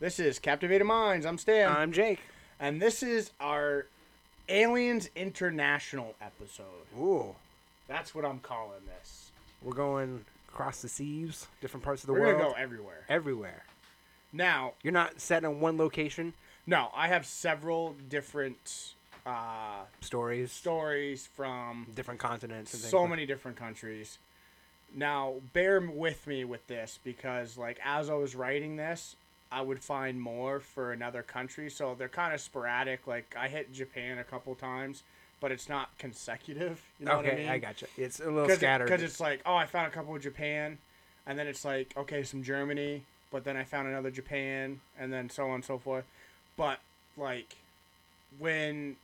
This is Captivated Minds. I'm Stan. I'm Jake. and this is our Aliens International episode. Ooh, That's what I'm calling this. we're going across the seas, different parts of the We're world, going to go everywhere. everywhere. Now, You're not set in one location. no, I have several different uh, Stories, stories from different continents, and so many different countries. Now, bear with me with this because, like, as I was writing this, I would find more for another country. So they're kind of sporadic. Like, I hit Japan a couple times, but it's not consecutive. You know okay, what I mean? I gotcha. It's a little scattered Because scattered. it's like, oh, I found a couple of Japan, and then it's like, okay, some Germany, but then I found another Japan, and then so on and so forth. But, like, when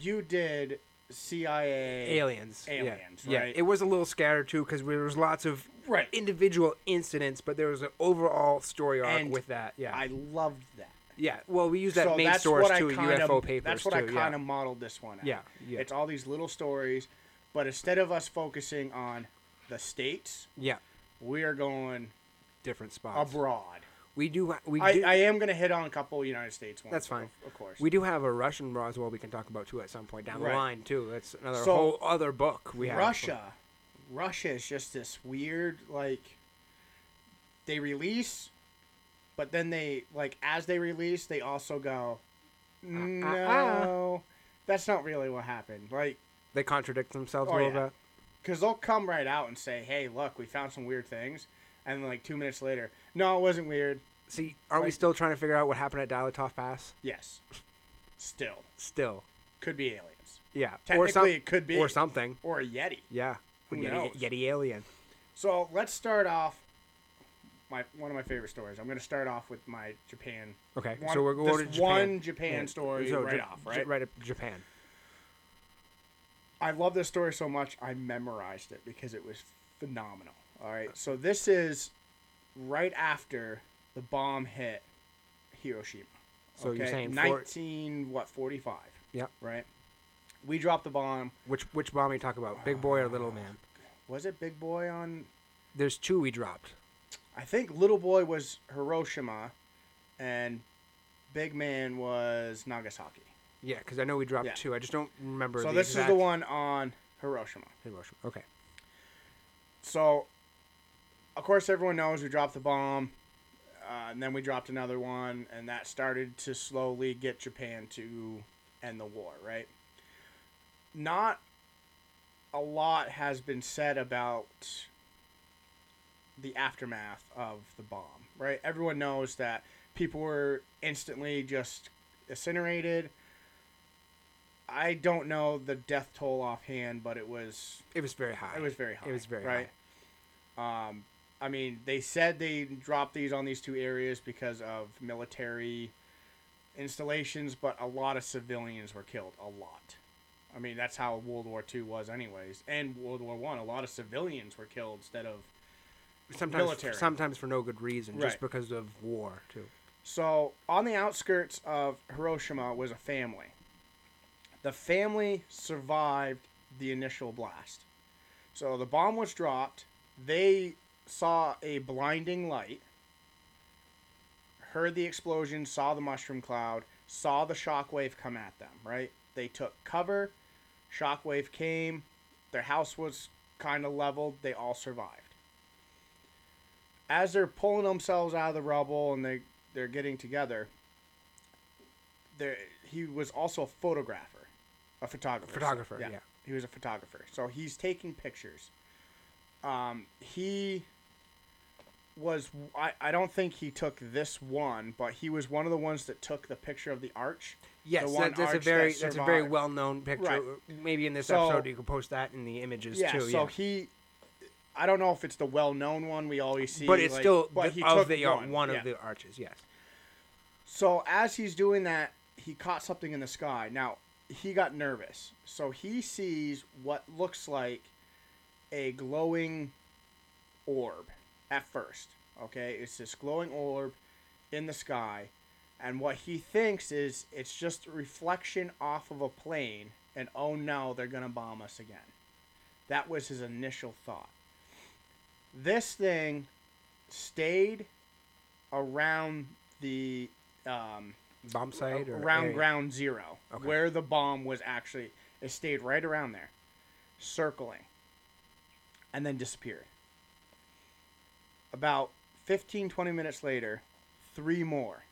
you did CIA. aliens. yeah. Aliens, Yeah, right? it was a little scattered too because there was lots of Right. individual incidents, but there was an overall story arc And with that. Yeah, I loved that. yeah. Well, we use that so main source too, I kind UFO papers That's what too. I kind yeah. of modeled this one. At. yeah, yeah, It's all these little stories, but instead of us focusing on the states, yeah. we are going Different spots. abroad. We do. We I, do. I am going to hit on a couple United States ones. That's fine. Of, of course. We do have a Russian Roswell we can talk about too at some point down Right. the line too. That's another So, whole other book we have. Russia. Russia is just this weird like they release but then they like as they release they also go ah, ah, no ah. that's not really what happened like They contradict themselves Oh, a little yeah. bit. because they'll come right out and say hey look we found some weird things and like two minutes later no it wasn't weird See, aren't we still trying to figure out what happened at Dyatlov Pass? yes still Still, could be aliens yeah. technically or some, it could be or something. or a yeti Yeah. Who Yeti, knows? Yeti alien. So let's start off. My one of my favorite stories. I'm going to start off with my Japan. Okay, One, so we're going to Japan. one Japan Yeah, story so right J- off, J- right? right at Japan. I love this story so much I memorized it because it was phenomenal. All right, so this is right after the bomb hit Hiroshima. So you're okay? saying for- 19 what 45? Yep. Right. We dropped the bomb. Which which bomb are you talking about? Big boy or little man? Was it Big Boy on? There's two we dropped. I think Little Boy was Hiroshima, and Big Man was Nagasaki. Yeah, because I know we dropped Yeah. two. I just don't remember. So the this exact is the one on Hiroshima. Hiroshima. Okay. So, of course, everyone knows we dropped the bomb, uh, and then we dropped another one, and that started to slowly get Japan to end the war, right? Not a lot has been said about the aftermath of the bomb, right? Everyone knows that people were instantly just incinerated. I don't know the death toll offhand, but it was It was very high. it was very high. It was very right. Um, I mean, they said they dropped these on these two areas because of military installations, but a lot of civilians were killed. A lot. I mean, that's how World War II was, anyways, and World War One. A lot of civilians were killed instead of. sometimes military. sometimes for no good reason, Right. just because of war too. So on the outskirts of Hiroshima was a family. The family survived the initial blast. So the bomb was dropped. They saw a blinding light, heard the explosion, saw the mushroom cloud, saw the shockwave come at them, right? They took cover, shockwave came, their house was kind of leveled, they all survived. As they're pulling themselves out of the rubble and they they're getting together, there he was also a photographer, a photographer. Photographer, yeah. He was a photographer. So he's taking pictures. Um, he was I, I don't think he took this one, but he was one of the ones that took the picture of the arch. Yes, one that, that's a very that that's a very well known picture. Right. Maybe in this So- episode you can post that in the images yeah, too. so yeah. he I don't know if it's the well known one we always see. but it's like- still but the, he of took the uh, one, one yeah. of the arches. Yes. So as he's doing that, he caught something in the sky. Now he got nervous, so he sees what looks like a glowing orb at first. Okay, it's this glowing orb in the sky, and what he thinks is it's just a reflection off of a plane, and oh no, they're gonna bomb us again. That was his initial thought. This thing stayed around the um, Bomb site or around area? ground zero, Okay. where the bomb was actually. It stayed right around there, circling, and then disappeared. About 15, 20 minutes later, three more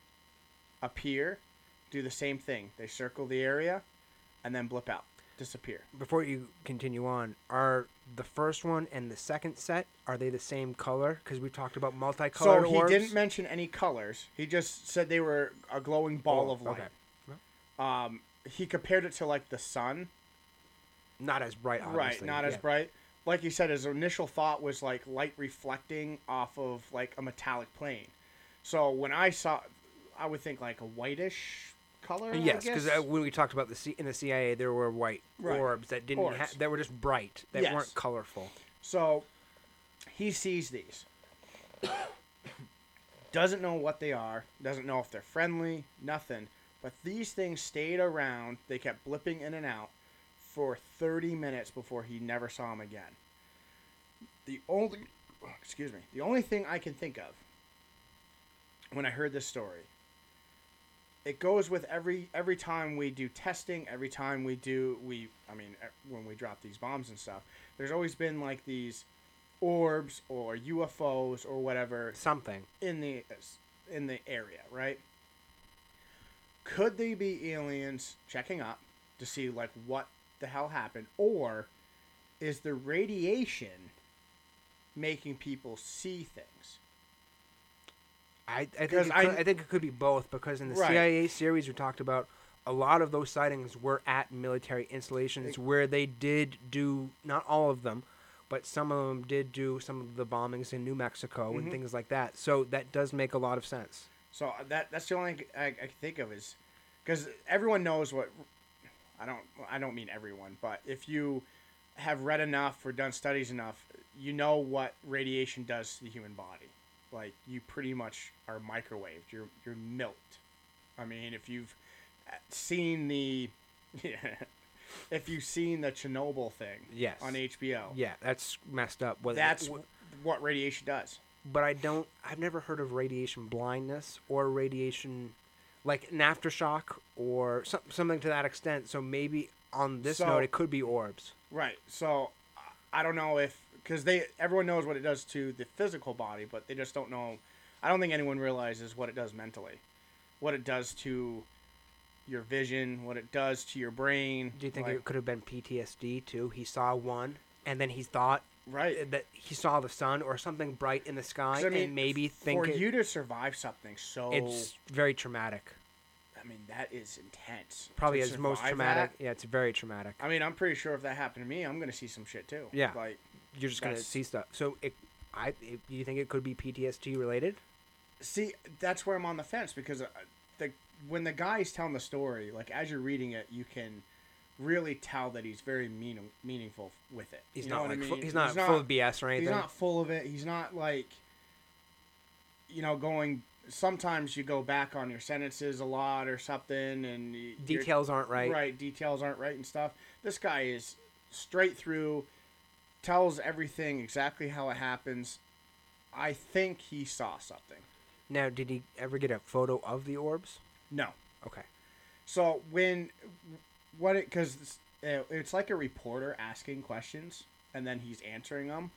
appear, do the same thing. They circle the area, and then blip out, disappear. Before you continue on, are the first one and the second set are they the same color? Because we talked about multicolored. So he orbs. didn't mention any colors. He just said they were a glowing ball Oh, of light. okay. Um, he compared it to like the sun, Not as bright, right? obviously. Not as bright. Like he said, his initial thought was like light reflecting off of like a metallic plane. So when I saw, I would think like a whitish color. Yes, because uh, when we talked about the C- in the CIA, there were white Right. orbs that didn't ha- that were just bright, that Yes. weren't colorful. So he sees these. Doesn't know what they are. Doesn't know if they're friendly. Nothing. But these things stayed around. They kept blipping in and out for 30 minutes before he never saw him again. The only, excuse me, the only thing I can think of when I heard this story, it goes with every every time we do testing, every time we do we, I mean, when we drop these bombs and stuff. There's always been like these orbs or UFOs or whatever Something. in the in the area, right? Could they be aliens checking up to see like what the hell happened, or is the radiation making people see things? I, I think it I- could, I think it could be both because in the Right. CIA series we talked about a lot of those sightings were at military installations where they did do not all of them, but some of them did do some of the bombings in New Mexico Mhm. and things like that. So that does make a lot of sense. So uh, that that's the only thing I, I think of is because everyone knows what I don't I don't mean everyone, but if you have read enough or done studies enough, you know what radiation does to the human body. Like you pretty much are microwaved. You're you're milked. I mean, if you've uh, seen the yeah, if you've seen the Chernobyl thing Yes. on HBO, Yeah, that's messed up. Whether- that's wh- what radiation does. but I don't. I've never heard of radiation blindness or radiation, like an aftershock or some, something to that extent. So maybe on this So- note, it could be orbs. Right. So I don't know if because they everyone knows what it does to the physical body, but they just don't know. I don't think anyone realizes what it does mentally, what it does to your vision, what it does to your brain. Do you think like- it could have been PTSD too? He saw one, and then he thought right? that he saw the sun or something bright in the sky I mean, and maybe think for it- you to survive something so, it's very traumatic. I mean, that is intense. Probably as most traumatic. that, Yeah, it's very traumatic. I mean, I'm pretty sure if that happened to me, I'm gonna see some shit too. Yeah. Like, You're just gonna see stuff. So it, I, it, you think it could be PTSD related? See, that's where I'm on the fence because uh, the when the guy's telling the story, like as you're reading it, you can really tell that he's very meaning, meaningful with it. He's You not I like fu- mean? he's not full of BS or anything. He's not full of it. He's not like you know going. Sometimes you go back on your sentences a lot or something, and Details aren't right. Right, details aren't right and stuff. This guy is straight through, tells everything exactly how it happens. I think he saw something. Now, did he ever get a photo of the orbs? No. Okay. So when what it because it's, uh, it's like a reporter asking questions and then he's answering them,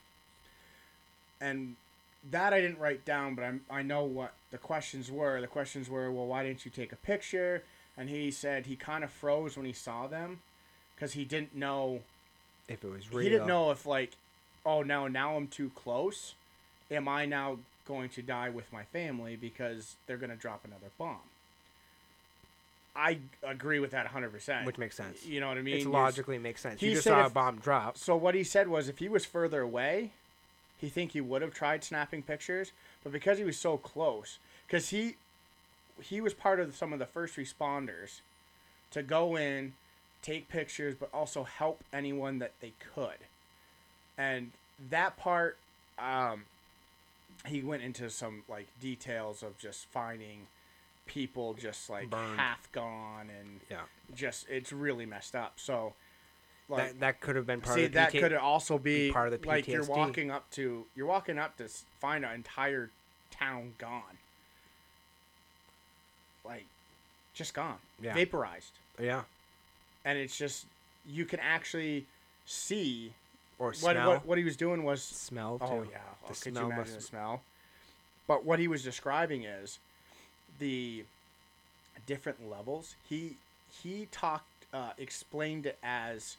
and that I didn't write down, but I'm, I know what the questions were. The questions were, well, why didn't you take a picture? And he said he kind of froze when he saw them because he didn't know. If it was real. He didn't know if like, oh no, now I'm too close. Am I now going to die with my family because they're going to drop another bomb? I agree with that 100%. Which makes sense. You know what I mean? It logically makes sense. he You just said saw a bomb drop. So what he said was if he was further away, he think he would have tried snapping pictures, but because he was so close, because he he was part of some of the first responders to go in, take pictures, but also help anyone that they could, and that part, um, he went into some like details of just finding people just like Burned. half gone and Yeah. just it's really messed up. So. Like, that that could have been part See, of the that PK could also be part of the like you're walking up to you're walking up to find an entire town gone. like just gone, Yeah. vaporized, Yeah. and it's just you can actually see Or what, smell. what what he was doing was smell oh, too. Oh yeah, oh, The could smell you imagine must- the smell? But what he was describing is the different levels. He he talked uh, explained it as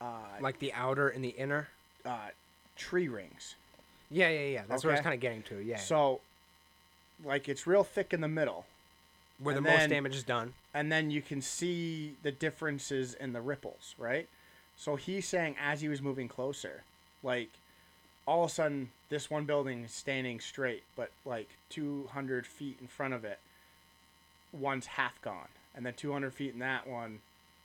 uh, Like the outer and the inner. uh, tree rings. Yeah, yeah, yeah. That's what I was kind of getting to. Yeah. So like it's real thick in the middle, Where the and most damage is done. and then you can see the differences in the ripples, right? So he's saying as he was moving closer, like all of a sudden this one building is standing straight, but like 200 feet in front of it, one's half gone, and then 200 feet in that one,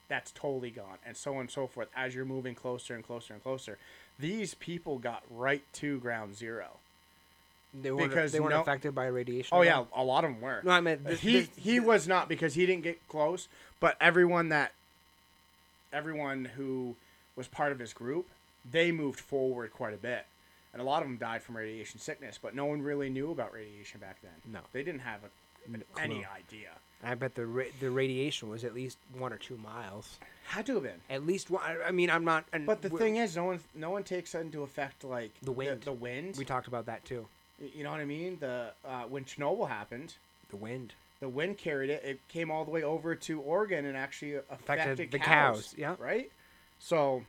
that's totally gone, and so on and so forth. As you're moving closer and closer and closer, these people got right to ground zero. They weren't, Because they weren't no- affected by radiation. Oh yeah, a lot of them were. No, I mean this, he this- he was not because he didn't get close. But everyone that everyone who was part of his group, they moved forward quite a bit, and a lot of them died from radiation sickness. But no one really knew about radiation back then. No. they didn't have a, any idea. I bet the ra- the radiation was at least one or two miles. Had to have been. At least one. I- mean, I'm not. And But the thing is, no one no one takes into effect like The wind. The, wind. we talked about that too. you know what I mean? The uh, when Chernobyl happened, The wind the wind carried it. It came all the way over to Oregon and actually affected, affected the cows. cows. Yeah. right? So,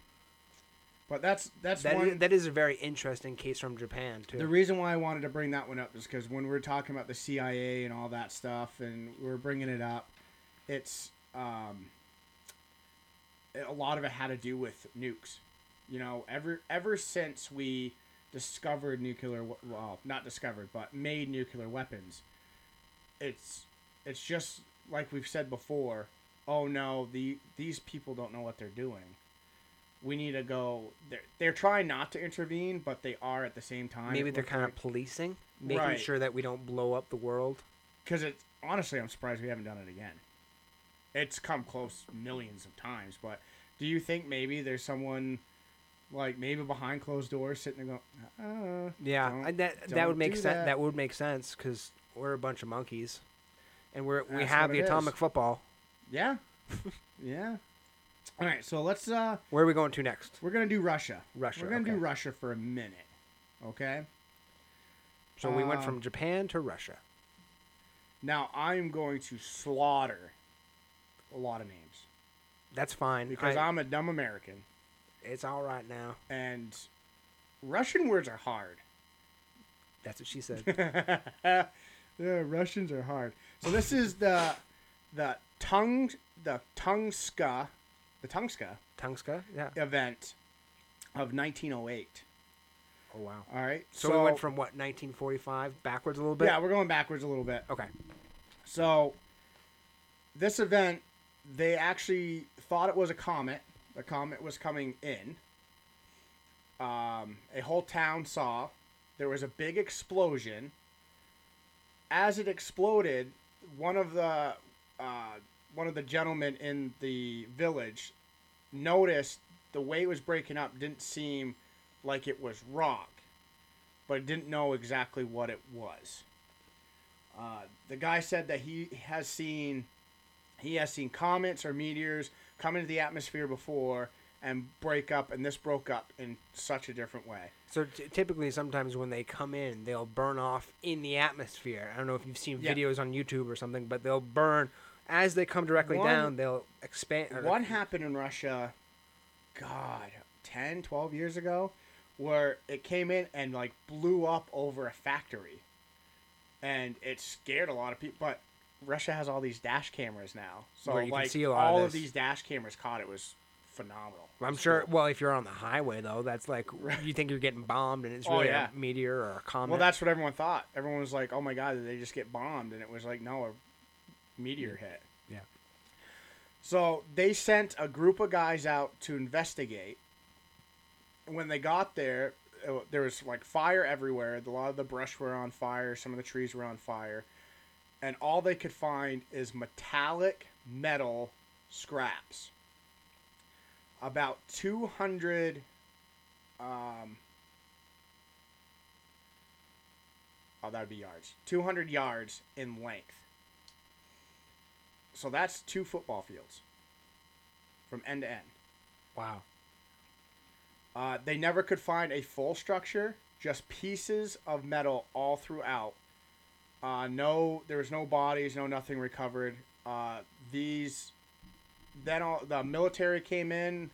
but that's that's That one. is, that is a very interesting case from Japan too. the reason why I wanted to bring that one up is because when we're talking about the CIA and all that stuff, and we're bringing it up, it's um, a lot of it had to do with nukes. You know, ever ever since we discovered nuclear, well, not discovered, but made nuclear weapons, it's it's just like we've said before. Oh no, the these people don't know what they're doing. We need to go. They're, they're trying not to intervene, but they are at the same time. Maybe they're kind of policing, making Right. sure that we don't blow up the world. because it's honestly, I'm surprised we haven't done it again. It's come close millions of times, but do you think maybe there's someone like maybe behind closed doors sitting there going, uh, Yeah, that that would make sense. that. That. would make sense because we're a bunch of monkeys, and we're we have the it is. atomic football. yeah, yeah. All right, so let's. uh Where are we going to next? We're gonna do Russia. Russia, We're gonna do. Russia for a minute. Okay. So we went Um, from Japan to Russia. Now I'm going to slaughter a lot of names That's fine because I- I'm a dumb American, it's all right now. and Russian words are hard. That's what she said. the Russians are hard. So this is the the tongue the Tungska the Tungska Tungska, yeah. event of 1908. Oh wow. All right. So, we went from what 1945 backwards a little bit. yeah, we're going backwards a little bit. Okay. So this event, they actually thought it was a comet. The comet was coming in. Um, a whole town saw there was a big explosion. As it exploded, one of the uh, one of the gentlemen in the village noticed the way it was breaking up didn't seem like it was rock, but didn't know exactly what it was. Uh, the guy said that he has seen he has seen comets or meteors come into the atmosphere before and break up, and this broke up in such a different way. So t- typically, sometimes when they come in, they'll burn off in the atmosphere. I don't know if you've seen Yeah. videos on YouTube or something, but they'll burn as they come directly One- down. They'll expand. What happened in Russia, God, 10, 12 years ago, where it came in and like blew up over a factory. And it scared a lot of people. But Russia has all these dash cameras now. So Where you can see a lot of all of this. these dash cameras caught it was phenomenal. I'm sure. cool. Well, if you're on the highway though, that's like you think you're getting bombed, and it's Oh, really yeah. a meteor or a comet. Well, that's what everyone thought. Everyone was like, "Oh my god, did they just get bombed?" And it was like, "No, a meteor hit." Yeah. So they sent a group of guys out to investigate. When they got there, uh, there was like fire everywhere. A lot of the brush were on fire. Some of the trees were on fire, and all they could find is metallic metal scraps. About two hundred. Um, oh, that would be yards. 200 yards in length. So that's two football fields from end to end. Wow. Uh, they never could find a full structure, just pieces of metal all throughout. Uh, no, there was no bodies, no nothing recovered. Uh, these, then all the military came in,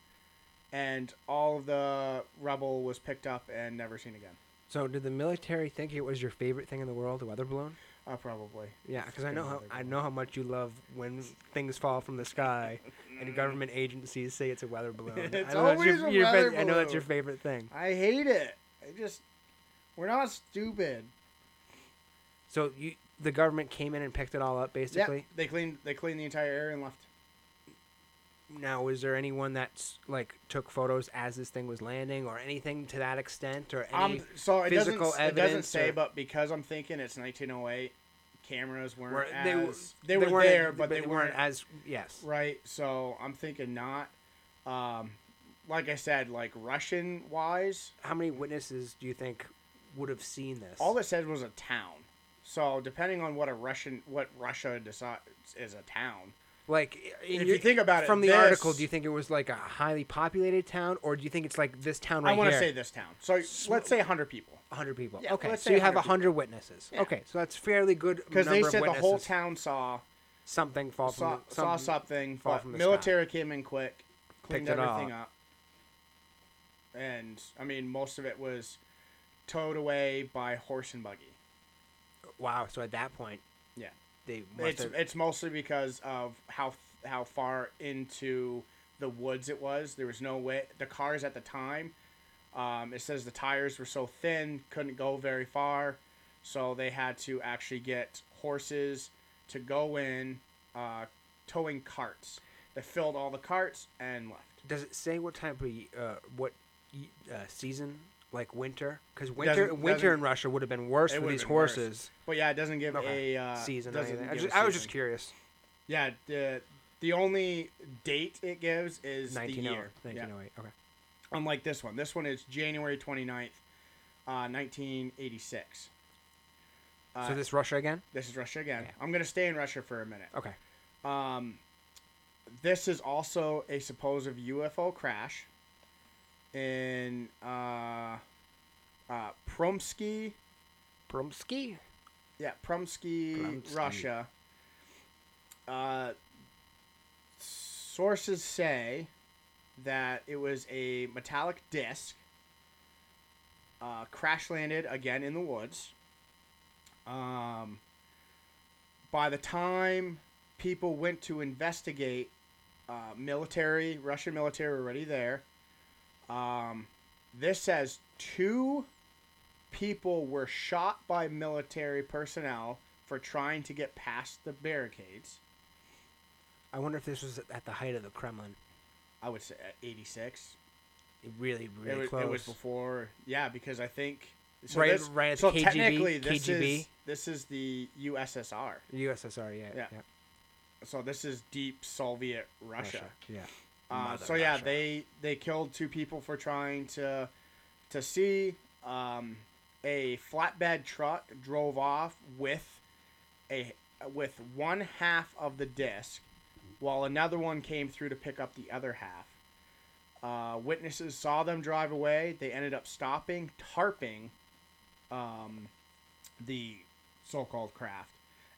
and all of the rubble was picked up and never seen again. So did the military think it was your favorite thing in the world, a weather balloon? Uh, probably. Yeah, because I know how I know how much you love when things fall from the sky, and government agencies say it's a weather balloon. It's I know that's always your, a your fa- weather I know that's your favorite thing. I hate it. I just, we're not stupid. So you, the government came in and picked it all up, basically. Yeah, basically. they cleaned they cleaned the entire area and left. Now, is there anyone that's like took photos as this thing was landing, or anything to that extent, or any? Um, so it doesn't physical it doesn't say, or- but because I'm thinking it's 1908, cameras weren't were- as they, were- they, were weren't- there, but, they, weren't, weren't as yes. right. So I'm thinking not. Um, like I said, like Russian wise, How many witnesses do you think would have seen this? all it said was a town. So depending on what a Russian what Russia decides is a town. Like If your- you think about it, from the this- article, do you think it was like a highly populated town, or do you think it's like this town right here? I want to say this town. So let's say 100 people. 100 people. Yeah, okay, so you have 100 100 witnesses. Yeah. Okay, so that's fairly good Because they said the whole town saw something fall from saw, the, saw something, fall from the military came in quick, cleaned Picked everything up. up, and I mean most of it was towed away by horse and buggy. Wow, so at that point, Yeah. They It's have, it's mostly because of how how far into the woods it was. There was no way the cars at the time. Um, it says the tires were so thin, couldn't go very far, so they had to actually get horses to go in, uh, towing carts. They filled all the carts and left. Does it say what type of uh, what uh, season? Like winter, because winter Doesn't- winter doesn't- in Russia would have been worse for these been worse. horses. But yeah, it doesn't give Okay. a uh, season doesn't anything. I, give just, a I was just curious. Yeah, the the only date it gives is the 1908. year. Yeah. 1908. Okay. Unlike this one. This one is January 29th, uh, 1986. Uh, so this Russia again? this is Russia again. Yeah. I'm going to stay in Russia for a minute. Okay. Um, this is also a supposed UFO crash in uh, uh, Promsky, Promsky. yeah, Promsky, Promsky. Russia. Uh, sources say that it was a metallic disc. Uh, crash landed again in the woods. Um, by the time people went to investigate, uh, military, Russian military were already there. Um, this says two people were shot by military personnel for trying to get past the barricades. I wonder if this was at the height of the Kremlin. I would say at 86. It really, It really was, close. it was before, yeah, because I think so Right- this- right so KGB technically, this KGB. is this is the USSR. USSR. Yeah. Yeah. Yeah. So this is deep Soviet Russia. Yeah. Uh, so yeah, Russia. they they killed two people for trying to to see. Um, a flatbed truck drove off with a with one half of the disc, while another one came through to pick up the other half. Uh, witnesses saw them drive away. They ended up stopping, tarping um, the so-called craft,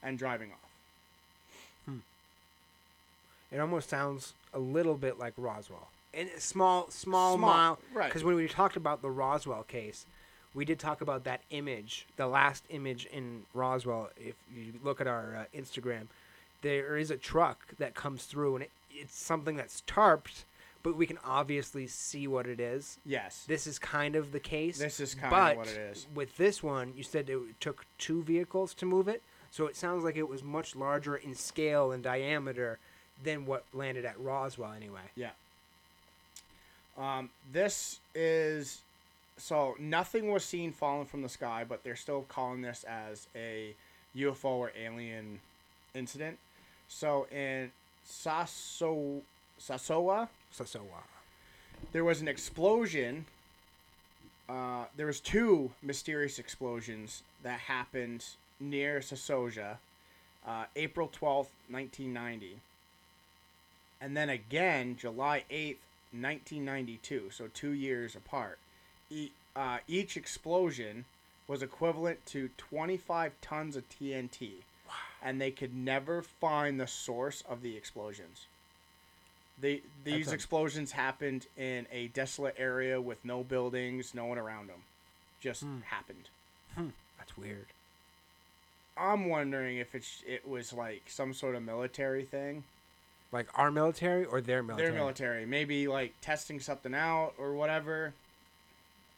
and driving off. It almost sounds a little bit like Roswell. And small, small, Small, mile. right. Because when we talked about the Roswell case, we did talk about that image, the last image in Roswell. If you look at our uh, Instagram, there is a truck that comes through, and it, it's something that's tarped, but we can obviously see what it is. Yes. This is kind of the case. This is kind but of what it is. with this one, you said it took two vehicles to move it, so it sounds like it was much larger in scale and diameter than what landed at Roswell, anyway. Yeah. Um, this is so nothing was seen falling from the sky, but they're still calling this as a UFO or alien incident. So in Saso so uh, there was an explosion. Uh, there was two mysterious explosions that happened near Sasoja. uh, April 12th, 1990. And then again, July 8th, 1992, so two years apart. E- uh, each explosion was equivalent to 25 tons of TNT. And they could never find the source of the explosions. They, these That's a- explosions happened in a desolate area with no buildings, no one around them. Just Hmm. happened. That's weird. I'm wondering if it's it was like some sort of military thing. Like our military or their military? Their military, maybe like testing something out or whatever.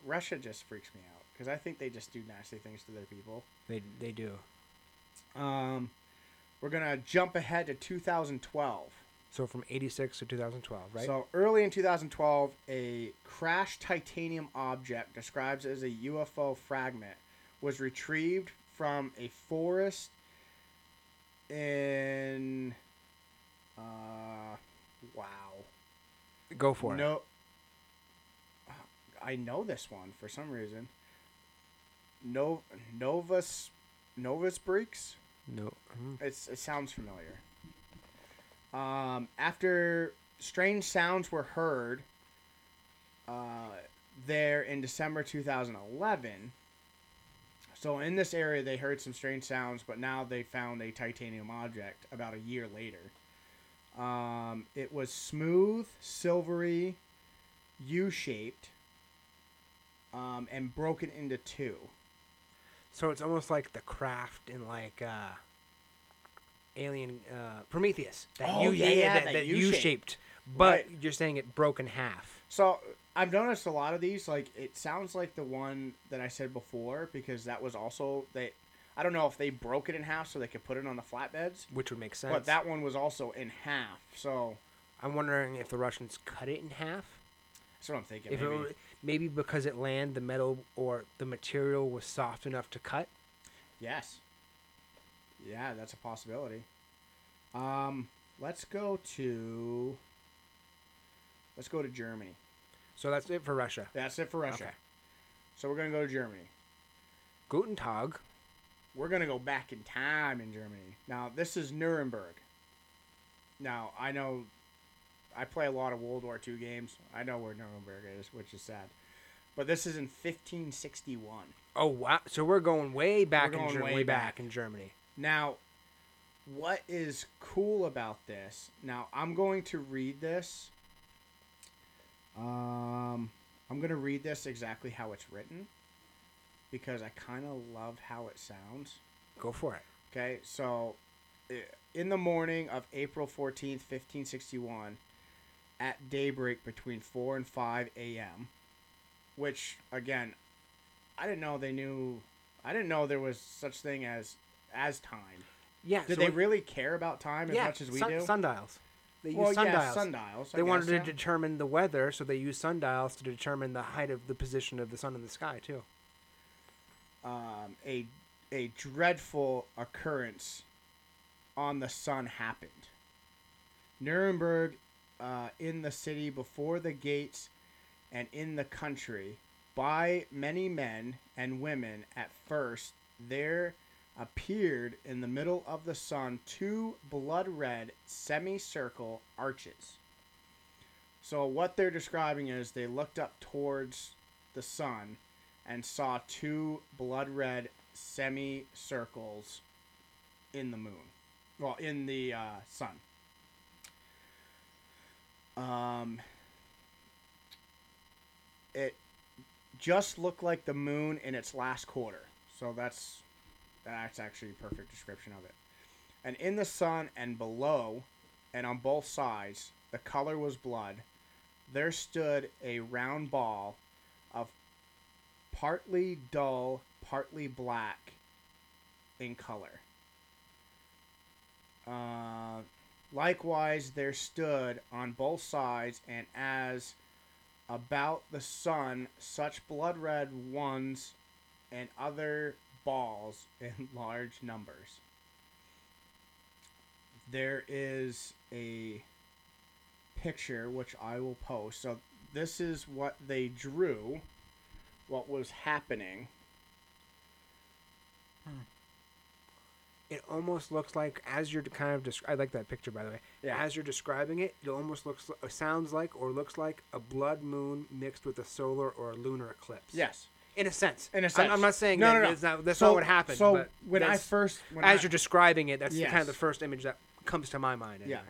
Russia just freaks me out because I think they just do nasty things to their people. They they do. Um, we're gonna jump ahead to 2012. So from 86 to 2012, right? So early in 2012, a crashed titanium object described as a UFO fragment was retrieved from a forest in. Go for it. no. I know this one for some reason. No, Novus, Novus Breaks. No. mhm. It's it sounds familiar. Um, after strange sounds were heard uh, there in December 2011. So in this area, they heard some strange sounds, but now they found a titanium object about a year later. Um, it was smooth, silvery, U-shaped, um, and broken into two. So it's almost like the craft in like uh, Alien uh, Prometheus. That Oh, U, yeah, yeah, that, that that U-shaped. U-shaped. But Right. you're saying it broke in half. So I've noticed a lot of these. Like it sounds like the one that I said before because that was also they. I don't know if they broke it in half so they could put it on the flatbeds, which would make sense. but that one was also in half. So I'm wondering if the Russians cut it in half. that's what I'm thinking. If maybe. it, maybe because it land the metal or the material was soft enough to cut. yes. Yeah, that's a possibility. Um, let's go to. Let's go to Germany. So that's it for Russia. That's it for Russia. Okay. So we're gonna go to Germany. Guten Tag. We're gonna go back in time in Germany. Now this is Nuremberg. Now I know I play a lot of World War II games. I know where Nuremberg is, which is sad. But this is in 1561. Oh wow! So we're going way back going in Germany. way Way back. back. in Germany. Now, what is cool about this? Now I'm going to read this. Um, I'm gonna read this exactly how it's written because I kind of love how it sounds. Go for it. Okay, so in the morning of April 14th, 1561, at daybreak between 4 and 5 a.m., which, again, I didn't know they knew, I didn't know there was such thing as as time. Yeah. Did so they really care about time as yeah, much as we sun- do? Sundials. They well, use sundials. yeah, sundials. I they wanted guess, to yeah. determine the weather, so they used sundials to determine the height of the position of the sun in the sky too. Um, a a dreadful occurrence on the sun happened. Nuremberg, uh, in the city before the gates, and in the country, by many men and women. At first, there appeared in the middle of the sun two blood red semicircle arches. So what they're describing is they looked up towards the sun and saw two blood red semicircles in the moon. Well, in the uh, sun. Um, it just looked like the moon in its last quarter. So that's that's actually a perfect description of it. And in the sun and below, and on both sides, the color was blood. There stood a round ball partly dull, partly black in color. Uh, likewise, there stood on both sides and as about the sun such blood red ones and other balls in large numbers. There is a picture which I will post. So this is what they drew, what was happening. it almost looks like as you're kind of desc- I like that picture by the way. Yeah. As you're describing it, it almost looks uh, sounds like or looks like a blood moon mixed with a solar or a lunar eclipse. Yes. in a sense. In a I'm- sense. I'm, not saying No, that no, no. That's, not, that's So- not what happened. So when I first, when as I, you're describing it, that's the kind of the first image that comes to my mind. yeah.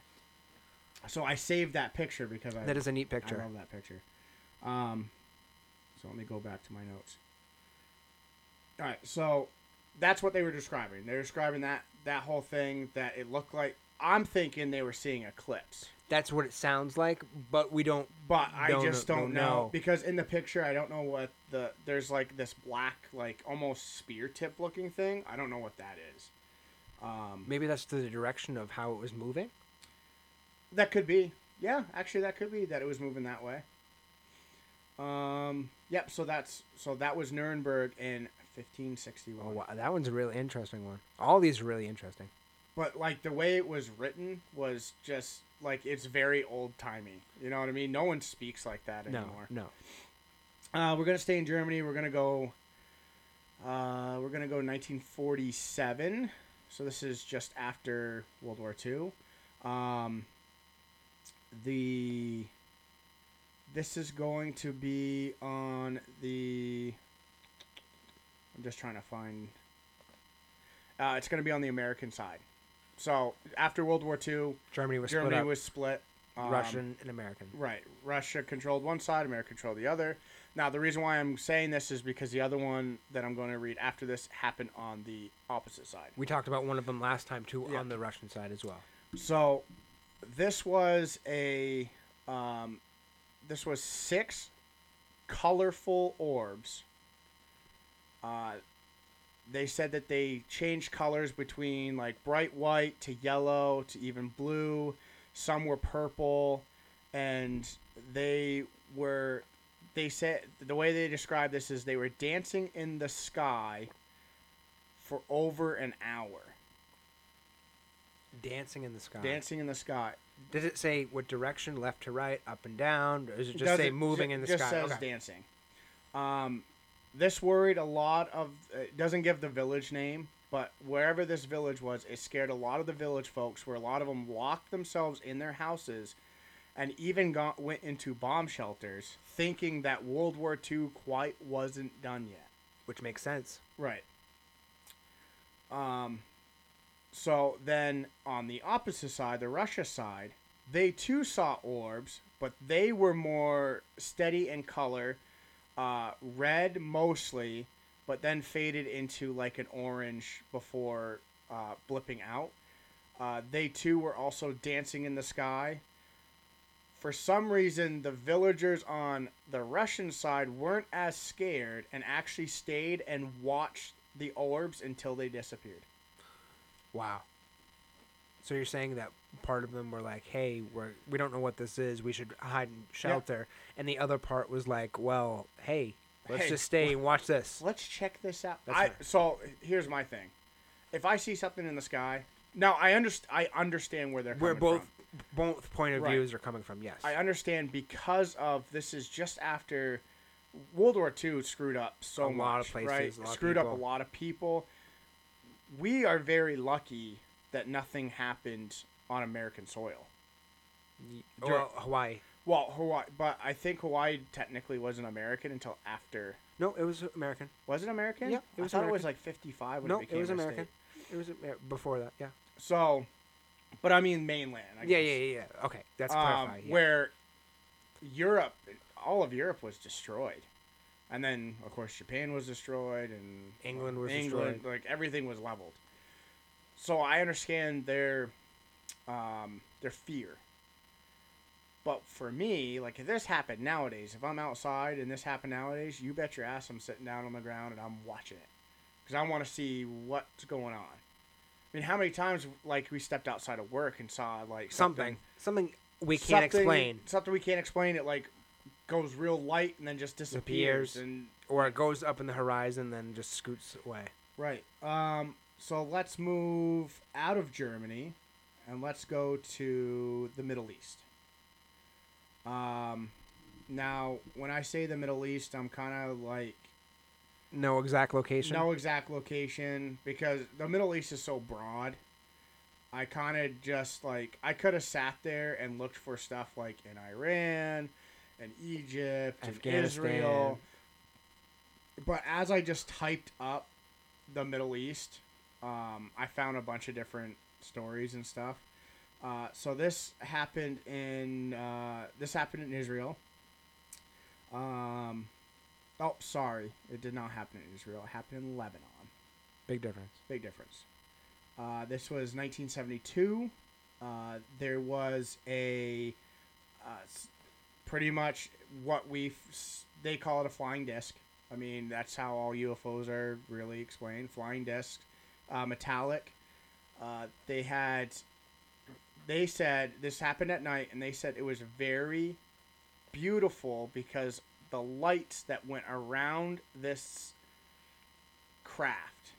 So I saved that picture because I that is a neat picture. I love that picture. Um, so let me go back to my notes. All right, so that's what they were describing. They're describing that that whole thing that it looked like. I'm thinking they were seeing eclipse, That's what it sounds like, but we don't. but I Don't just don't don't know know. because in the picture I don't know what the there's like this black like almost spear tip looking thing. I don't know what that is. Um, Maybe that's the direction of how it was moving. That could be. Yeah, actually, that could be that it was moving that way. Um. Yep. So that's so that was Nuremberg in 1561. Oh, wow, that one's a really interesting one. All these are really interesting. But like the way it was written was just like it's very old timey. You know what I mean? No one speaks like that No, anymore. no. Uh, we're gonna stay in Germany. We're gonna go. Uh, we're gonna go 1947. So this is just after World War II. Um, the this is going to be on the. I'm just trying to find. Uh, it's going to be on the American side. So after World War II, Germany was Germany split was split. um, Russian and American. Right. Russia controlled one side, America controlled the other. Now, the reason why I'm saying this is because the other one that I'm going to read after this happened on the opposite side. We talked about one of them last time too Yeah. on the Russian side as well. So, this was a um, this was six colorful orbs. Uh, they said that they changed colors between like bright white to yellow to even blue. Some were purple, and they were. They said the way they described this is they were dancing in the sky for over an hour. Dancing in the sky. Dancing in the sky. Does it say what direction, left to right, up and down? Or does it just doesn't- say moving ju- in the just sky? says Okay. dancing. Um, this worried a lot of. It doesn't give the village name, but wherever this village was, it scared a lot of the village folks. Where a lot of them locked themselves in their houses, and even got went into bomb shelters, thinking that World War II quite wasn't done yet. Which makes sense. Right. Um, so then on the opposite side, the Russia side, they too saw orbs, but they were more steady in color, uh, red mostly, but then faded into like an orange before uh, blipping out. Uh, they too were also dancing in the sky. For some reason, the villagers on the Russian side weren't as scared and actually stayed and watched the orbs until they disappeared. Wow. So you're saying that part of them were like, "Hey, we're we don't know what this is. We should hide and shelter," yeah. and the other part was like, "Well, hey, let's Hey, just stay and watch this." Let's check this out. That's I, right. So here's my thing: if I see something in the sky, now I underst- I understand where they're Where coming both from. both point of Right. views are coming from. Yes. I understand because of this is just after World War II screwed up so A much, lot of places, right? a lot of screwed up a lot of people. We are very lucky that nothing happened on American soil. Well, Hawaii. Well, Hawaii, but I think Hawaii technically wasn't American until after. No, it was American. Was it American? Yeah, it was I thought it was like 55 when No, it it was a American. state. It was Amer- before that. Yeah. So, but I mean mainland. I Yeah, guess. yeah, yeah, yeah. Okay, that's um, clarified. Yeah. where Europe, all of Europe was destroyed, and then of course Japan was destroyed, and England was England, destroyed. like everything was leveled. So I understand their um, their fear. But for me, like if this happened nowadays, if I'm outside and this happened nowadays, you bet your ass I'm sitting down on the ground and I'm watching it because I want to see what's going on. I mean, how many times like we stepped outside of work and saw like something, something we can't something- explain, Something we can't explain. It like goes real light and then just disappears. And or it goes up in the horizon, and then just scoots away. right. Um. So let's move out of Germany, and let's go to the Middle East. Um. Now, when I say the Middle East, I'm kind of like No exact location. No exact location because the Middle East is so broad. I kind of just like I could have sat there and looked for stuff like in Iran and Egypt and Israel. But as I just typed up the Middle East, um, I found a bunch of different stories and stuff. Uh, so this happened in uh, this happened in Israel. Um, oh, sorry, it did not happen in Israel. It happened in Lebanon. Big difference. Big difference. Uh, this was 1972. Uh, there was a uh, pretty much what we they call it a flying disc. I mean, that's how all UFOs are really explained. Flying disc, uh, metallic. Uh, they had, they said this happened at night, and they said it was very beautiful because the lights that went around this craft.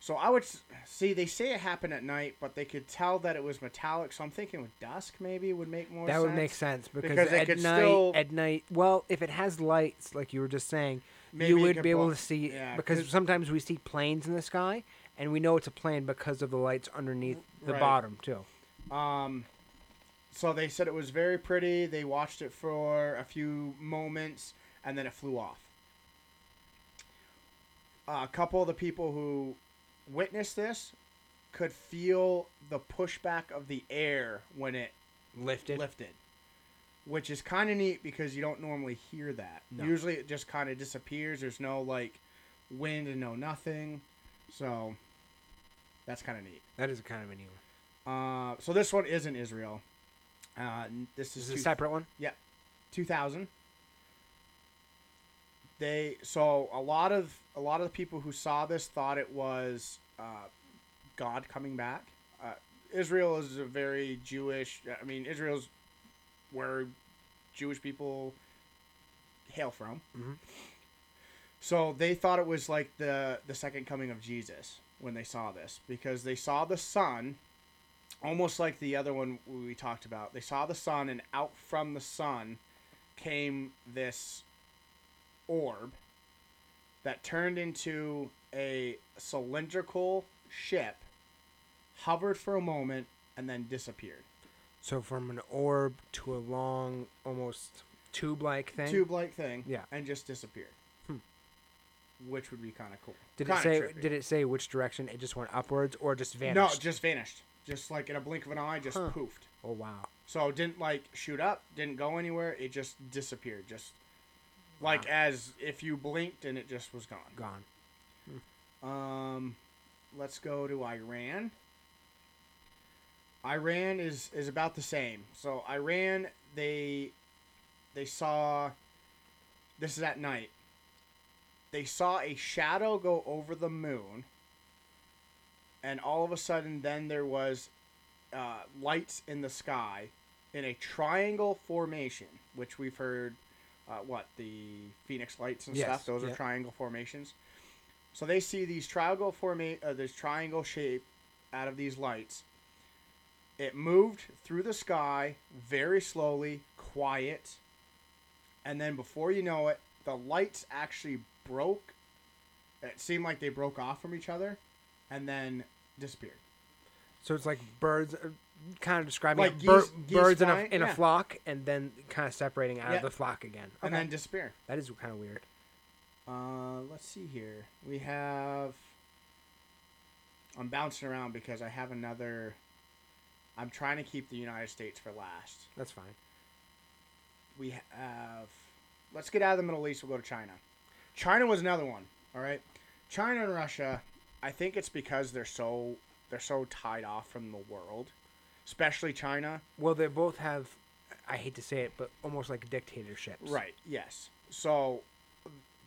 So I would see they say it happened at night, but they could tell that it was metallic. So I'm thinking with dusk maybe it would make more That sense. would make sense because, Because at could night, still- at night, well, if it has lights, like you were just saying, Maybe you would be able blow- to see yeah, because 'cause- sometimes we see planes in the sky, and we know it's a plane because of the lights underneath the Right. bottom too. Um, so they said it was very pretty. They watched it for a few moments, and then it flew off. a couple of the people who witnessed this could feel the pushback of the air when it Lifted. lifted, which is kind of neat because you don't normally hear that. No. Usually it just kind of disappears. There's no like wind and no nothing. So that's kind of neat. That is kind of a new one. Uh, so this one is in Israel. Uh, this Is is it a two- separate one? Yeah, 2000. They so a lot of a lot of the people who saw this thought it was uh, God coming back. Uh, Israel is a very Jewish. I mean, Israel's where Jewish people hail from. Mhm. So they thought it was like the the second coming of Jesus when they saw this because they saw the sun, almost like the other one we talked about. They saw the sun, and out from the sun came this orb that turned into a cylindrical ship, hovered for a moment, and then disappeared. So from an orb to a long, almost tube-like thing. Tube-like thing, Yeah. and just disappeared. Hmm. Which would be kind of cool. Did it Kinda say? trippy. Did it say which direction it just went upwards or just vanished? No, it just vanished. Just like in a blink of an eye, just Huh. poofed. oh wow. So it didn't like shoot up, didn't go anywhere. It just disappeared. Just like Wow. as if you blinked and it just was gone. Gone. Um, let's go to Iran. Iran is is about the same. So Iran, they they saw. This is at night. They saw a shadow go over the moon, and all of a sudden, then there was uh, lights in the sky in a triangle formation, which we've heard. Uh, what the Phoenix lights and Yes, stuff? Those are triangle formations. So they see these triangle forma- uh, this triangle shape out of these lights. It moved through the sky very slowly, quiet, and then before you know it, the lights actually broke. It seemed like they broke off from each other, and then disappeared. So it's like birds, uh, kind of describing Like it, bir- geese- geese birds in a flying, in a flock, and then kind of separating out Yeah. of the flock again. And then disappear. that is kind of weird. Uh, let's see here. We have. I'm bouncing around because I have another. I'm trying to keep the United States for last. That's fine. We have. Let's get out of the Middle East. We'll go to China. China was another one. All right, China and Russia. I think it's because they're so they're so tied off from the world, especially China. Well, they both have. I hate to say it, but almost like dictatorships. Right. Yes. So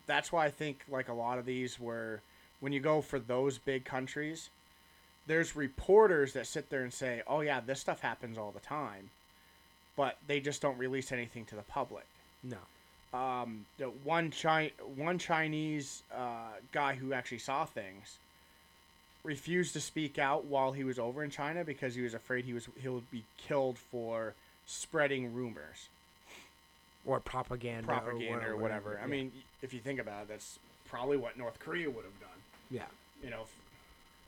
that's why I think like a lot of these were when you go for those big countries, there's reporters that sit there and say, "Oh yeah, this stuff happens all the time," but they just don't release anything to the public. No. Um, the one Chi- one Chinese uh, guy who actually saw things refused to speak out while he was over in China because he was afraid he was he would be killed for spreading rumors. or propaganda, propaganda or, or whatever. I yeah. mean, if you think about it, that's probably what North Korea would have done. yeah. You know,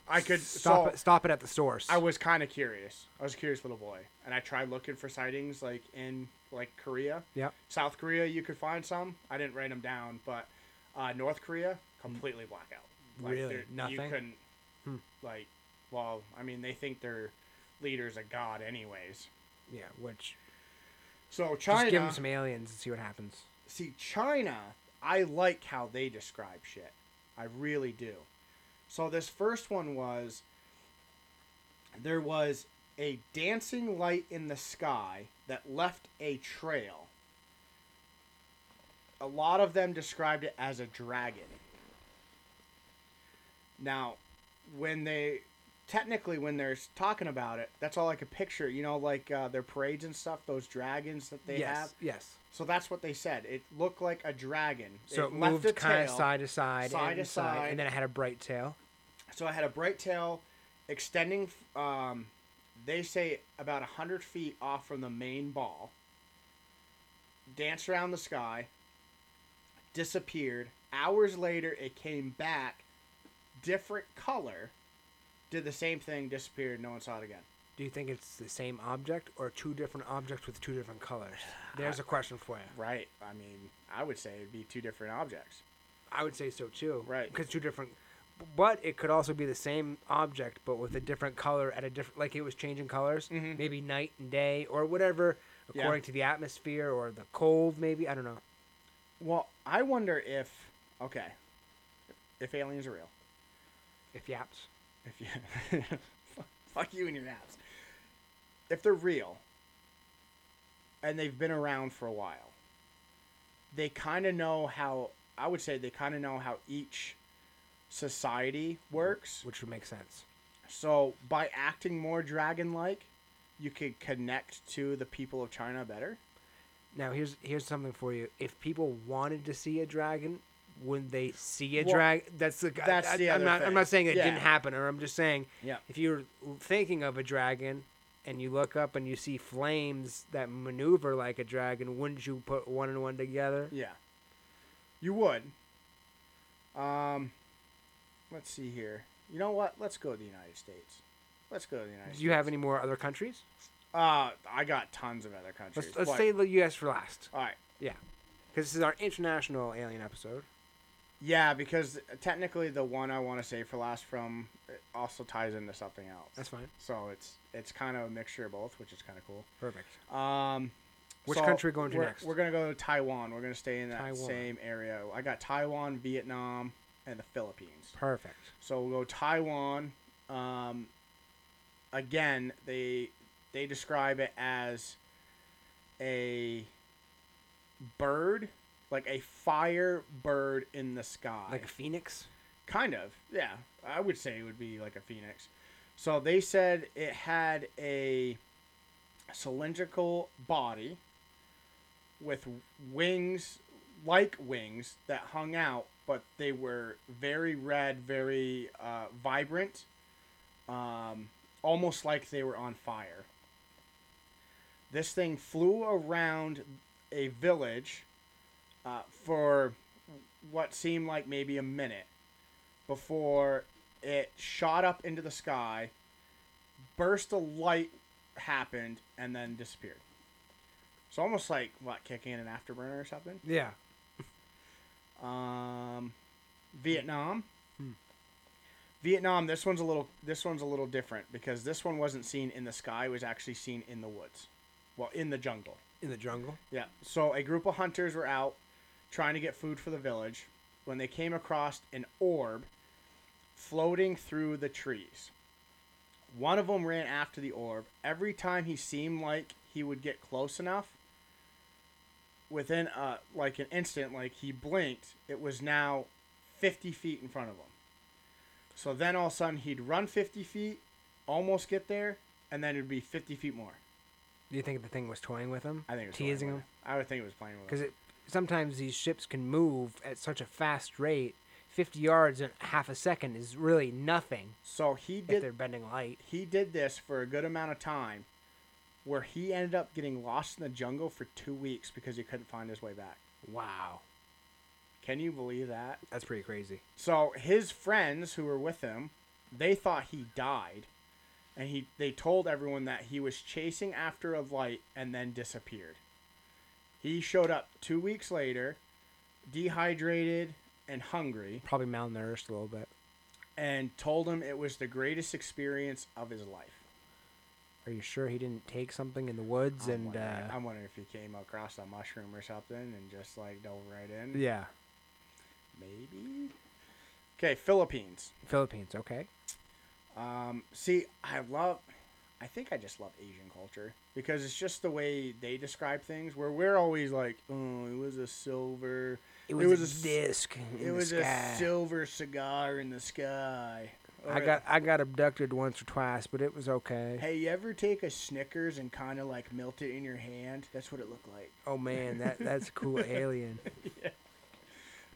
I could stop so it. Stop it at the source. I was kind of curious. I was a curious little boy, and I tried looking for sightings like in like Korea. Yeah. South Korea, you could find some. I didn't write them down, but uh, North Korea completely blackout. Like, Really? there- You Nothing? couldn't. Hmm. Like, well, I mean, they think their leader's a god, anyways. yeah, which So China. just give them some aliens and see what happens. see China, I like how they describe shit. I really do. So this first one was there was a dancing light in the sky that left a trail. A lot of them described it as a dragon. Now, when they technically when they're talking about it, that's all I could picture. You know, like uh, their parades and stuff. Those dragons that they yes. have. Yes. So that's what they said. It looked like a dragon. So it, left moved a kind of side to side, side and to side. and then it had a bright tail. So it had a bright tail extending, um, they say, about 100 feet off from the main ball. Danced around the sky. Disappeared. Hours later, it came back. Different color. Did the same thing, disappeared. No one saw it again. Do you think it's the same object or two different objects with two different colors? There's a question for you. Right. I mean, I would say it'd be two different objects. I would say so too. Right. Because two different, but it could also be the same object but with a different color at a different, like it was changing colors, Mhm. maybe night and day or whatever, Yeah. according to the atmosphere or the cold. Maybe I don't know. Well, I wonder if, okay, if aliens are real. If yaps. If you fuck you and your apps. If they're real and they've been around for a while, they kind of know how I would say they kind of know how each society works. which would make sense. So by acting more dragon-like, you could connect to the people of China better. Now here's here's something for you. If people wanted to see a dragon, would they see a Well, dragon? That's the. that's I, the I'm other not. I'm not saying it Yeah. didn't happen, or I'm just saying Yeah. if you're thinking of a dragon and you look up and you see flames that maneuver like a dragon, wouldn't you put one and one together? Yeah. You would. Um, let's see here. You know what? Let's go to the United States. Let's go to the United States. Do you have any more other countries? Uh, I got tons of other countries. Let's let's say the U.S. for last, All right. Yeah, because this is our international alien episode. Yeah, because technically the one I want to say for last from also ties into something else. That's fine. So it's it's kind of a mixture of both, which is kind of cool. Perfect. Um, Which so country going to we're, next? We're gonna go to Taiwan. We're gonna stay in that Taiwan. same area. I got Taiwan, Vietnam, and the Philippines. Perfect. So we'll go Taiwan. Um, again, they they describe it as a bird, like a fire bird in the sky. Like a phoenix. kind of, yeah. I would say it would be like a phoenix. So they said it had a cylindrical body with wings like wings that hung out, but they were very red, very uh, vibrant, um, almost like they were on fire. This thing flew around a village uh, for what seemed like maybe a minute before it shot up into the sky, burst of light happened, and then disappeared. So almost like what kicking in an afterburner or something. Yeah. Um, Vietnam. Hmm. Vietnam. This one's a little. This one's a little different because this one wasn't seen in the sky. It was actually seen in the woods, well, in the jungle. In the jungle. Yeah. So a group of hunters were out trying to get food for the village when they came across an orb floating through the trees. One of them ran after the orb. Every time he seemed like he would get close enough, within uh like an instant, like he blinked, it was now 50 feet in front of him. So then all of a sudden he'd run 50 feet, almost get there, and then it'd be 50 feet more. Do you think the thing was toying with him? I think it was teasing him I would think it was playing with him. because it sometimes these ships can move at such a fast rate. Fifty yards in half a second is really nothing So he if did they're bending light. he did this for a good amount of time where he ended up getting lost in the jungle for two weeks because he couldn't find his way back. Wow. Can you believe that? That's pretty crazy. So his friends who were with him, they thought he died, and he they told everyone that he was chasing after a light and then disappeared. He showed up two weeks later, dehydrated and hungry, Probably malnourished a little bit. and told him it was the greatest experience of his life. Are you sure he didn't take something in the woods I'm and wondering, uh, I'm wondering if he came across a mushroom or something and just like dove right in. yeah, Maybe. Okay, Philippines. Philippines? Okay. Um, see, I love. I think I just love Asian culture because it's just the way they describe things. Where we're always like, "Oh, it was a silver. It It was, was a, a disc. it was sky. a silver cigar in the sky." I got I got abducted once or twice, but it was okay. Hey, you ever take a Snickers and kind of like melt it in your hand? That's what it looked like. Oh man, that that's a cool alien. Yeah.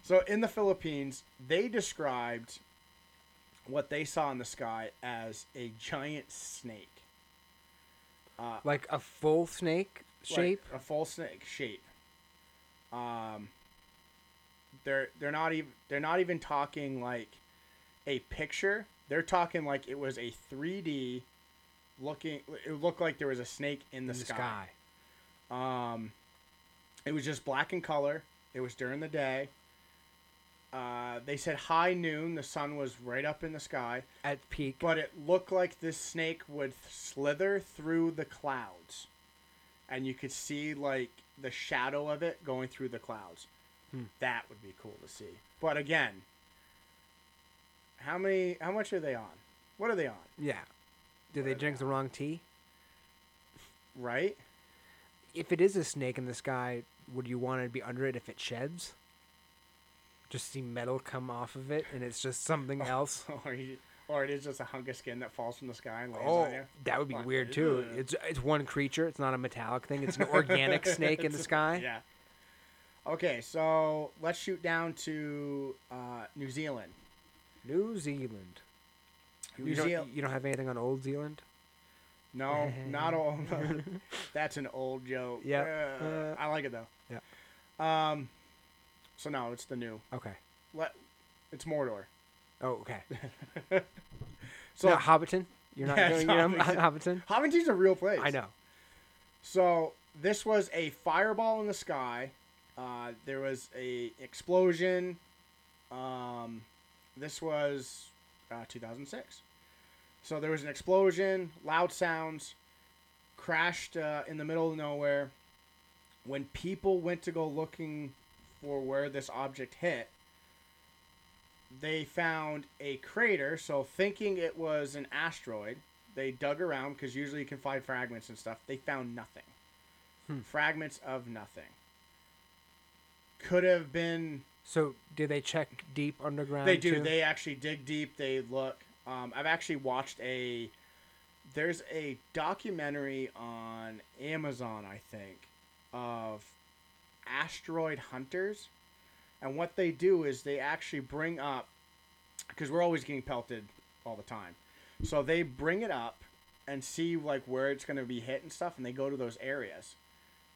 So in the Philippines, they described what they saw in the sky as a giant snake. Uh, Like a full snake like shape. a full snake shape. Um, they're they're not even they're not even talking like a picture. They're talking like it was a 3D looking. It looked like there was a snake in the, in the sky. sky. Um, it was just black in color. It was during the day. Uh, they said high noon. The sun was right up in the sky, At peak. but it looked like this snake would slither through the clouds, and you could see like the shadow of it going through the clouds. Hmm. That would be cool to see. But again, how many? How much are they on? What are they on? yeah. Did they drink the wrong tea? Right? If it is a snake in the sky, would you want to be under it if it sheds? Just see metal come off of it, and it's just something else. or, you, or it is just a hunk of skin that falls from the sky and lands Oh, on you. that would be weird too. It's it's one creature. It's not a metallic thing. It's an organic snake in the sky. Yeah. Okay, so let's shoot down to uh, New Zealand. New Zealand. You, New you don't, Zeal- you don't have anything on Old Zealand? No, not all. That's an old joke. Yeah. Uh, I like it though. yeah. Um. So no, it's the new. Okay. Let. It's Mordor. Oh, okay. So So no, Hobbiton. You're not Yeah, doing it's you know, Hobbiton. Hobbiton. Hobbiton's a real place. I know. So this was a fireball in the sky. Uh, there was a explosion. Um, this was uh, 2006. So there was an explosion, loud sounds, crashed uh, in the middle of nowhere. When people went to go looking for where this object hit, they found a crater. So thinking it was an asteroid, they dug around because usually you can find fragments and stuff. They found nothing. Hmm. Fragments of nothing. Could have been. So, do they check deep underground? They do. too? They actually dig deep. They look. Um, I've actually watched a. There's a documentary on Amazon, I think, of asteroid hunters, and what they do is they actually bring up, because we're always getting pelted all the time, so they bring it up and see like where it's going to be hit and stuff, and they go to those areas,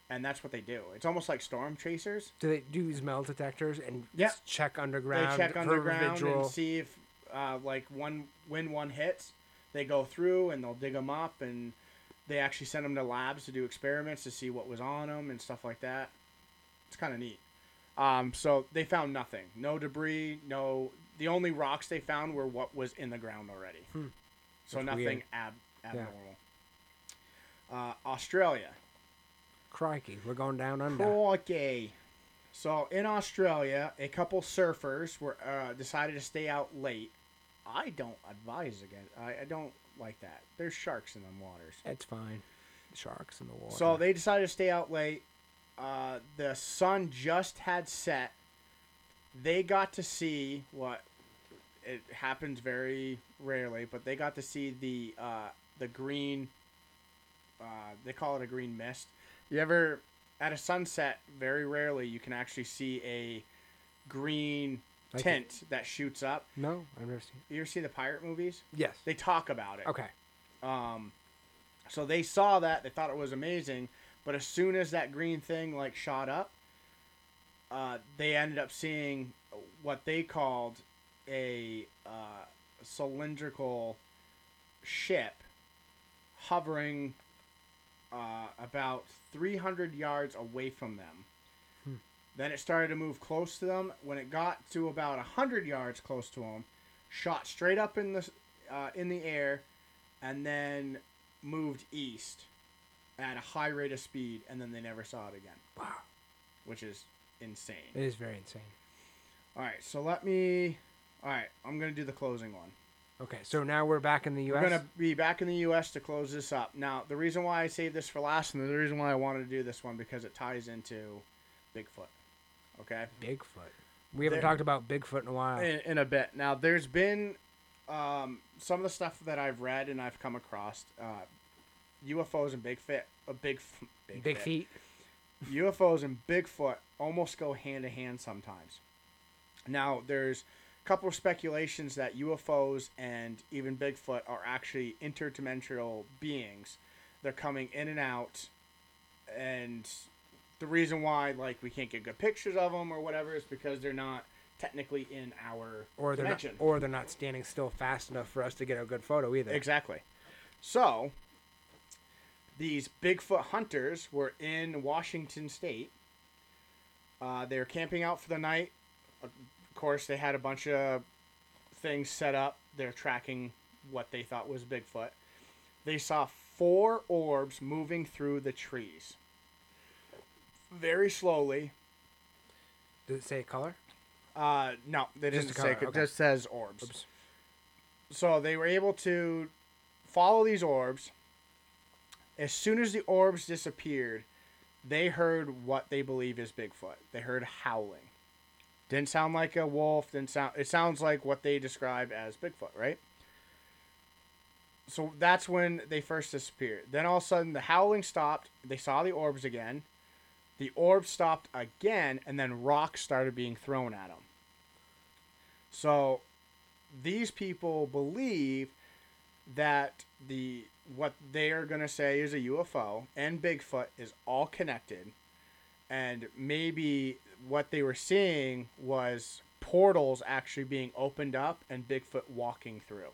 and that's what they do. It's almost like storm chasers. Do they do these metal detectors and s- check underground? they check underground and see if uh, like one when one hits they go through and they'll dig them up and they actually send them to labs to do experiments to see what was on them and stuff like that it's kind of neat um, so they found nothing no debris no the only rocks they found were what was in the ground already Hmm. so That's nothing ab- abnormal uh, australia Crikey, we're going down under. Crikey. So in Australia, a couple surfers were uh, decided to stay out late. I don't advise against. I, I don't like that. There's sharks in them waters. It's fine. Sharks in the water. So they decided to stay out late. Uh, the sun just had set. They got to see what it happens very rarely, but they got to see the uh, the green. Uh, they call it a green mist. You ever at a sunset? Very rarely you can actually see a green Like tint that shoots up. no, I've never seen. You ever see the pirate movies? Yes. They talk about it. Okay. Um, So they saw that, they thought it was amazing, but as soon as that green thing like shot up, uh, they ended up seeing what they called a uh, cylindrical ship hovering uh, about 300 yards away from them. Hmm. Then it started to move close to them. When it got to about 100 yards close to them, shot straight up in the uh, in the air, and then moved east at a high rate of speed, and then they never saw it again, Wow. which is insane. It is very insane. All right, so let me. All right, I'm gonna do the closing one. Okay, so now we're back in the U.S. We're gonna be back in the U.S. to close this up. Now, the reason why I saved this for last, and the reason why I wanted to do this one because it ties into Bigfoot. Okay. Bigfoot. We haven't There- talked about Bigfoot in a while. In, in a bit. Now, there's been um, some of the stuff that I've read and I've come across. Uh, UFOs and Bigfoot, a big, big, Big feet. UFOs and Bigfoot almost go hand in hand sometimes. Now, there's a couple of speculations that UFOs and even Bigfoot are actually interdimensional beings. They're coming in and out, and the reason why, like, we can't get good pictures of them or whatever is because they're not technically in our Or they're not, dimension. or they're not standing still fast enough for us to get a good photo either. Exactly. So, these Bigfoot hunters were in Washington State. Uh, they were camping out for the night. Of course, they had a bunch of things set up. They're tracking what they thought was Bigfoot. They saw four orbs moving through the trees. Very slowly. Did it say color? Uh, no, they Just didn't say. color, It okay. just says orbs. Oops. So they were able to follow these orbs. As soon as the orbs disappeared, they heard what they believe is Bigfoot. They heard howling. Didn't sound like a wolf. Didn't sound. It sounds like what they describe as Bigfoot, right? So that's when they first disappeared. Then all of a sudden, the howling stopped. They saw the orbs again. The orbs stopped again, and then rocks started being thrown at them. So these people believe that the what they are going to say is a UFO and Bigfoot is all connected and maybe what they were seeing was portals actually being opened up and Bigfoot walking through.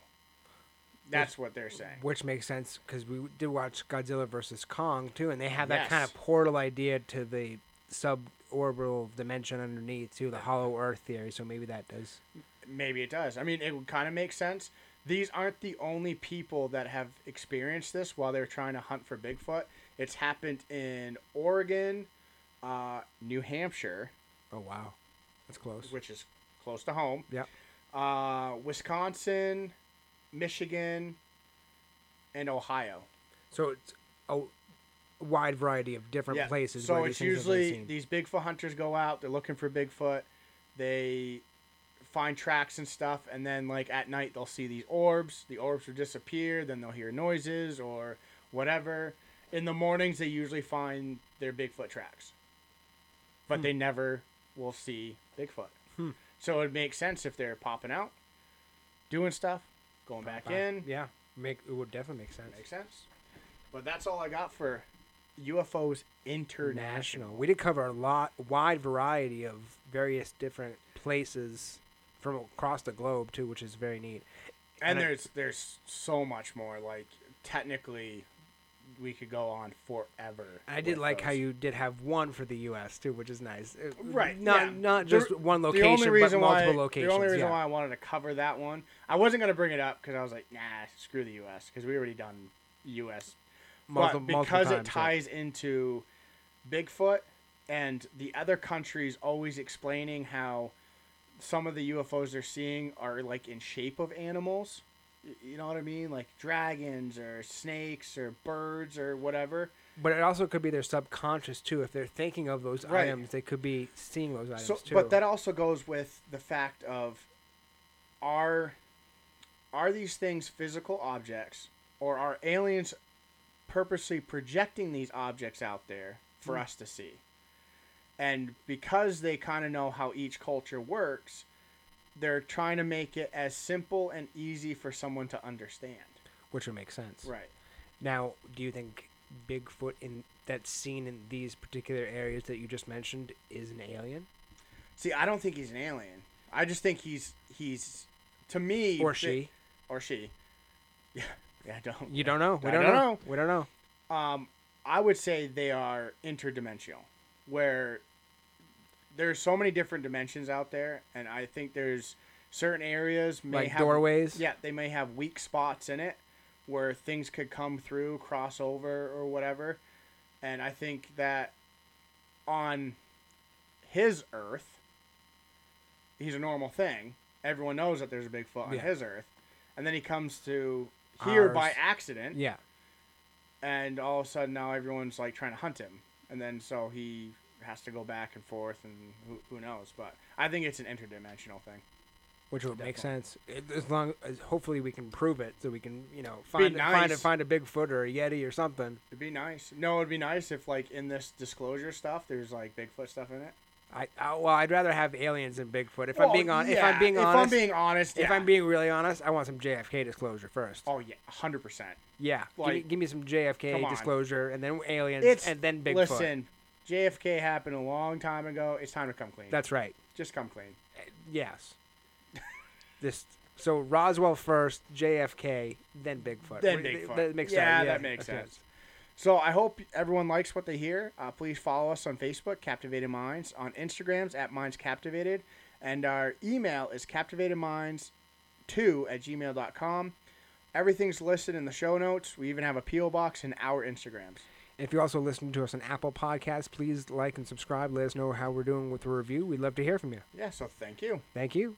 That's what they're saying. Which makes sense because we did watch Godzilla versus Kong too, and they have that kind of portal idea to the suborbital dimension underneath too, the hollow Earth theory. So maybe that does. Maybe it does. I mean, it would kind of make sense. These aren't the only people that have experienced this while they're trying to hunt for Bigfoot. It's happened in Oregon, uh, New Hampshire, Oh wow, that's close. which is close to home. Yeah. Uh, Wisconsin, Michigan, and Ohio. So it's a wide variety of different Yeah. places. So where it's these things have been usually these Bigfoot hunters go out. They're looking for Bigfoot. They find tracks and stuff, and then like at night they'll see these orbs. The orbs will disappear. Then they'll hear noises or whatever. In the mornings, they usually find their Bigfoot tracks, but Hmm. they never will see Bigfoot. Hmm. So it makes sense if they're popping out, doing stuff, going back in. Yeah, make it would definitely make sense. Makes sense. But that's all I got for UFOs international. International. We did cover a lot, wide variety of various different places from across the globe too, which is very neat. And And there's there's so much more. Like technically, we could go on forever. I did like how you did have one for the U.S. too, which is nice. Uh, right, Not yeah. not The- just one The location, only reason but why multiple locations. the only reason yeah. why I wanted to cover that one, I wasn't gonna bring it up because I was like, nah, screw the U.S. because we already done U.S. Multiple- but because it times, yeah. ties into Bigfoot and the other countries always explaining how some of the UFOs they're seeing are like in shape of animals. You know what I mean? Like dragons or snakes or birds or whatever. But it also could be their subconscious too. If they're thinking of those Right. items, they could be seeing those items So, too. but that also goes with the fact of are are these things physical objects or are aliens purposely projecting these objects out there for Hmm. us to see? And because they kind of know how each culture works, they're trying to make it as simple and easy for someone to understand. which would make sense. Right. Now, do you think Bigfoot in that's seen in these particular areas that you just mentioned is an alien See, I don't think he's an alien. I just think he's he's to me or she? or she. Yeah, yeah, I don't. You don't know. We don't, don't know. know. We don't know. Um, I would say they are interdimensional, where there's so many different dimensions out there, and I think there's certain areas may Like have doorways. Yeah, they may have weak spots in it where things could come through, cross over, or whatever. And I think that on his Earth, he's a normal thing. Everyone knows that there's a Bigfoot on Yeah. his Earth. And then he comes to here by accident, Yeah. and all of a sudden now everyone's like trying to hunt him. And then so he has to go back and forth, and who, who knows? But I think it's an interdimensional thing. Which would make sense It- as long as hopefully we can prove it, so we can you know find it, find it, nice. find a Bigfoot or a Yeti or something. It'd be nice. No, it'd be nice if like in this disclosure stuff, there's like Bigfoot stuff in it. I, I well, I'd rather have aliens than Bigfoot. If Well, I'm being on, if I'm being if honest, I'm being honest, if. I'm being really honest, I want some JFK disclosure first. oh yeah, hundred percent. Yeah, give, me, give me some JFK disclosure, and then aliens, It's and then Bigfoot. Listen, JFK happened a long time ago. It's time to come clean. That's right. Just come clean. Uh, Yes. this so Roswell first, JFK, then Bigfoot. Then Bigfoot. That makes Yeah, sense. that makes sense. So I hope everyone likes what they hear. Uh, please follow us on Facebook, Captivated Minds, on Instagrams at Minds Captivated, and our email is captivatedminds2 at gmail.com. Everything's listed in the show notes. We even have a P.O. box in our Instagrams. If you're also listening to us on Apple Podcasts, please like and subscribe. Let us know how we're doing with the review. We'd love to hear from you. Yeah, so thank you. Thank you.